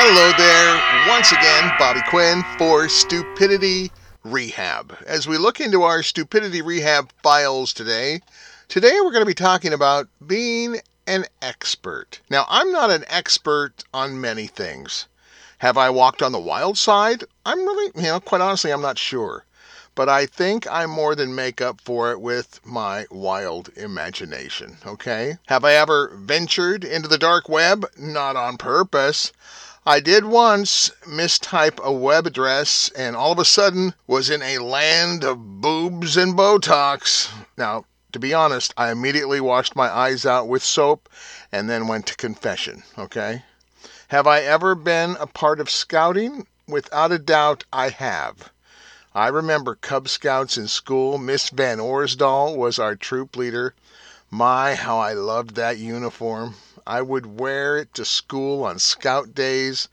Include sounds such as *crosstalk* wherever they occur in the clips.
Hello there, once again, Bobby Quinn for Stupidity Rehab. As we look into our Stupidity Rehab files today, today we're going to be talking about being an expert. Now, I'm not an expert on many things. Have I walked on the wild side? I'm really, you know, quite honestly, I'm not sure. But I think I more than make up for it with my wild imagination, okay? Have I ever ventured into the dark web? Not on purpose. I did once mistype a web address and all of a sudden was in a land of boobs and Botox. Now, to be honest, I immediately washed my eyes out with soap and then went to confession, okay? Have I ever been a part of scouting? Without a doubt, I have. I remember Cub Scouts in school. Miss Van Orsdal was our troop leader. My, how I loved that uniform. I would wear it to school on scout days.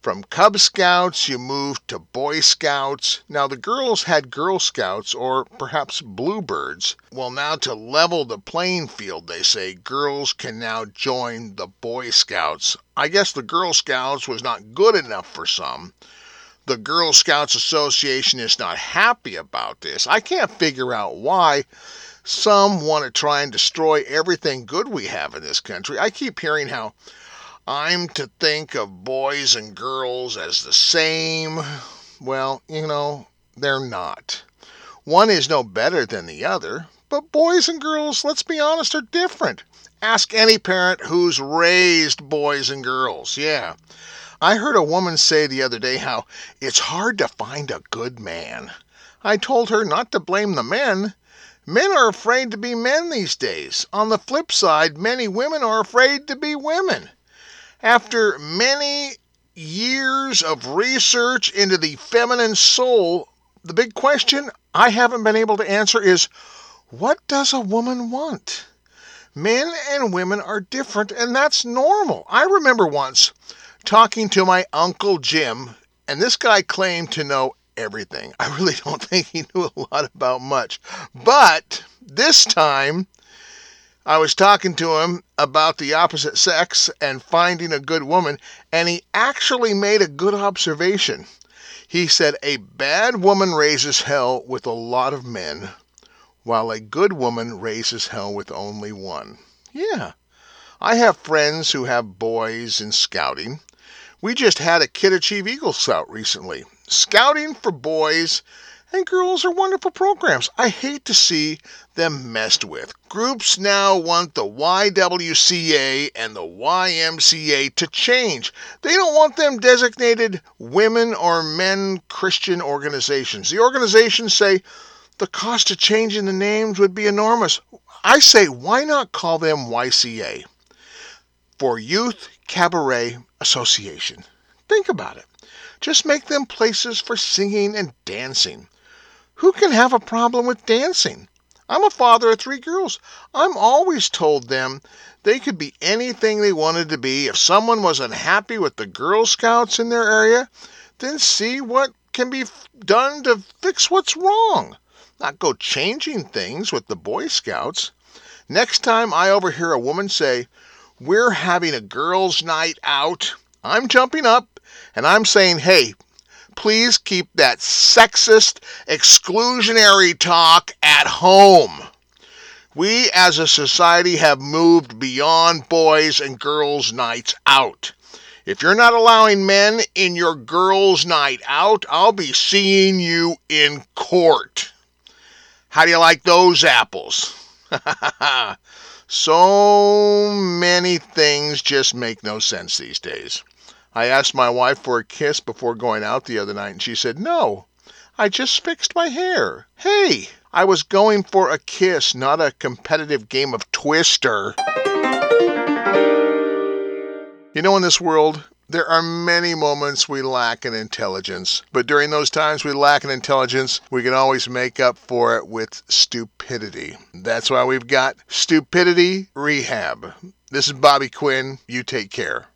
From Cub Scouts, you moved to Boy Scouts. Now, the girls had Girl Scouts or perhaps Bluebirds. Well, now to level the playing field, they say girls can now join the Boy Scouts. I guess the Girl Scouts was not good enough for some. The Girl Scouts Association is not happy about this. I can't figure out why. Some want to try and destroy everything good we have in this country. I keep hearing how I'm to think of boys and girls as the same. Well, you know, they're not. One is no better than the other, but boys and girls, let's be honest, are different. Ask any parent who's raised boys and girls. Yeah. I heard a woman say the other day how it's hard to find a good man. I told her not to blame the men. Men are afraid to be men these days. On the flip side, many women are afraid to be women. After many years of research into the feminine soul, the big question I haven't been able to answer is what does a woman want? Men and women are different, and that's normal. I remember once talking to my Uncle Jim, and this guy claimed to know everything. I really *laughs* don't think he knew a lot about much. But this time, I was talking to him about the opposite sex and finding a good woman, and he actually made a good observation. He said, A bad woman raises hell with a lot of men, while a good woman raises hell with only one. Yeah. I have friends who have boys in scouting. We just had a Kid Achieve Eagle Scout recently. Scouting for boys and girls are wonderful programs. I hate to see them messed with. Groups now want the YWCA and the YMCA to change. They don't want them designated women or men Christian organizations. The organizations say the cost of changing the names would be enormous. I say, why not call them YCA? For Youth Cabaret Association. Think about it. Just make them places for singing and dancing. Who can have a problem with dancing? I'm a father of three girls. I'm always told them they could be anything they wanted to be. If someone was unhappy with the Girl Scouts in their area, then see what can be done to fix what's wrong. Not go changing things with the Boy Scouts. Next time I overhear a woman say, We're having a girls' night out, I'm jumping up and I'm saying, hey, please keep that sexist, exclusionary talk at home. We as a society have moved beyond boys and girls' nights out. If you're not allowing men in your girls' night out, I'll be seeing you in court. How do you like those apples? *laughs* so many things just make no sense these days. I asked my wife for a kiss before going out the other night, and she said, No, I just fixed my hair. Hey, I was going for a kiss, not a competitive game of twister. You know, in this world, there are many moments we lack in intelligence, but during those times we lack in intelligence, we can always make up for it with stupidity. That's why we've got Stupidity Rehab. This is Bobby Quinn. You take care.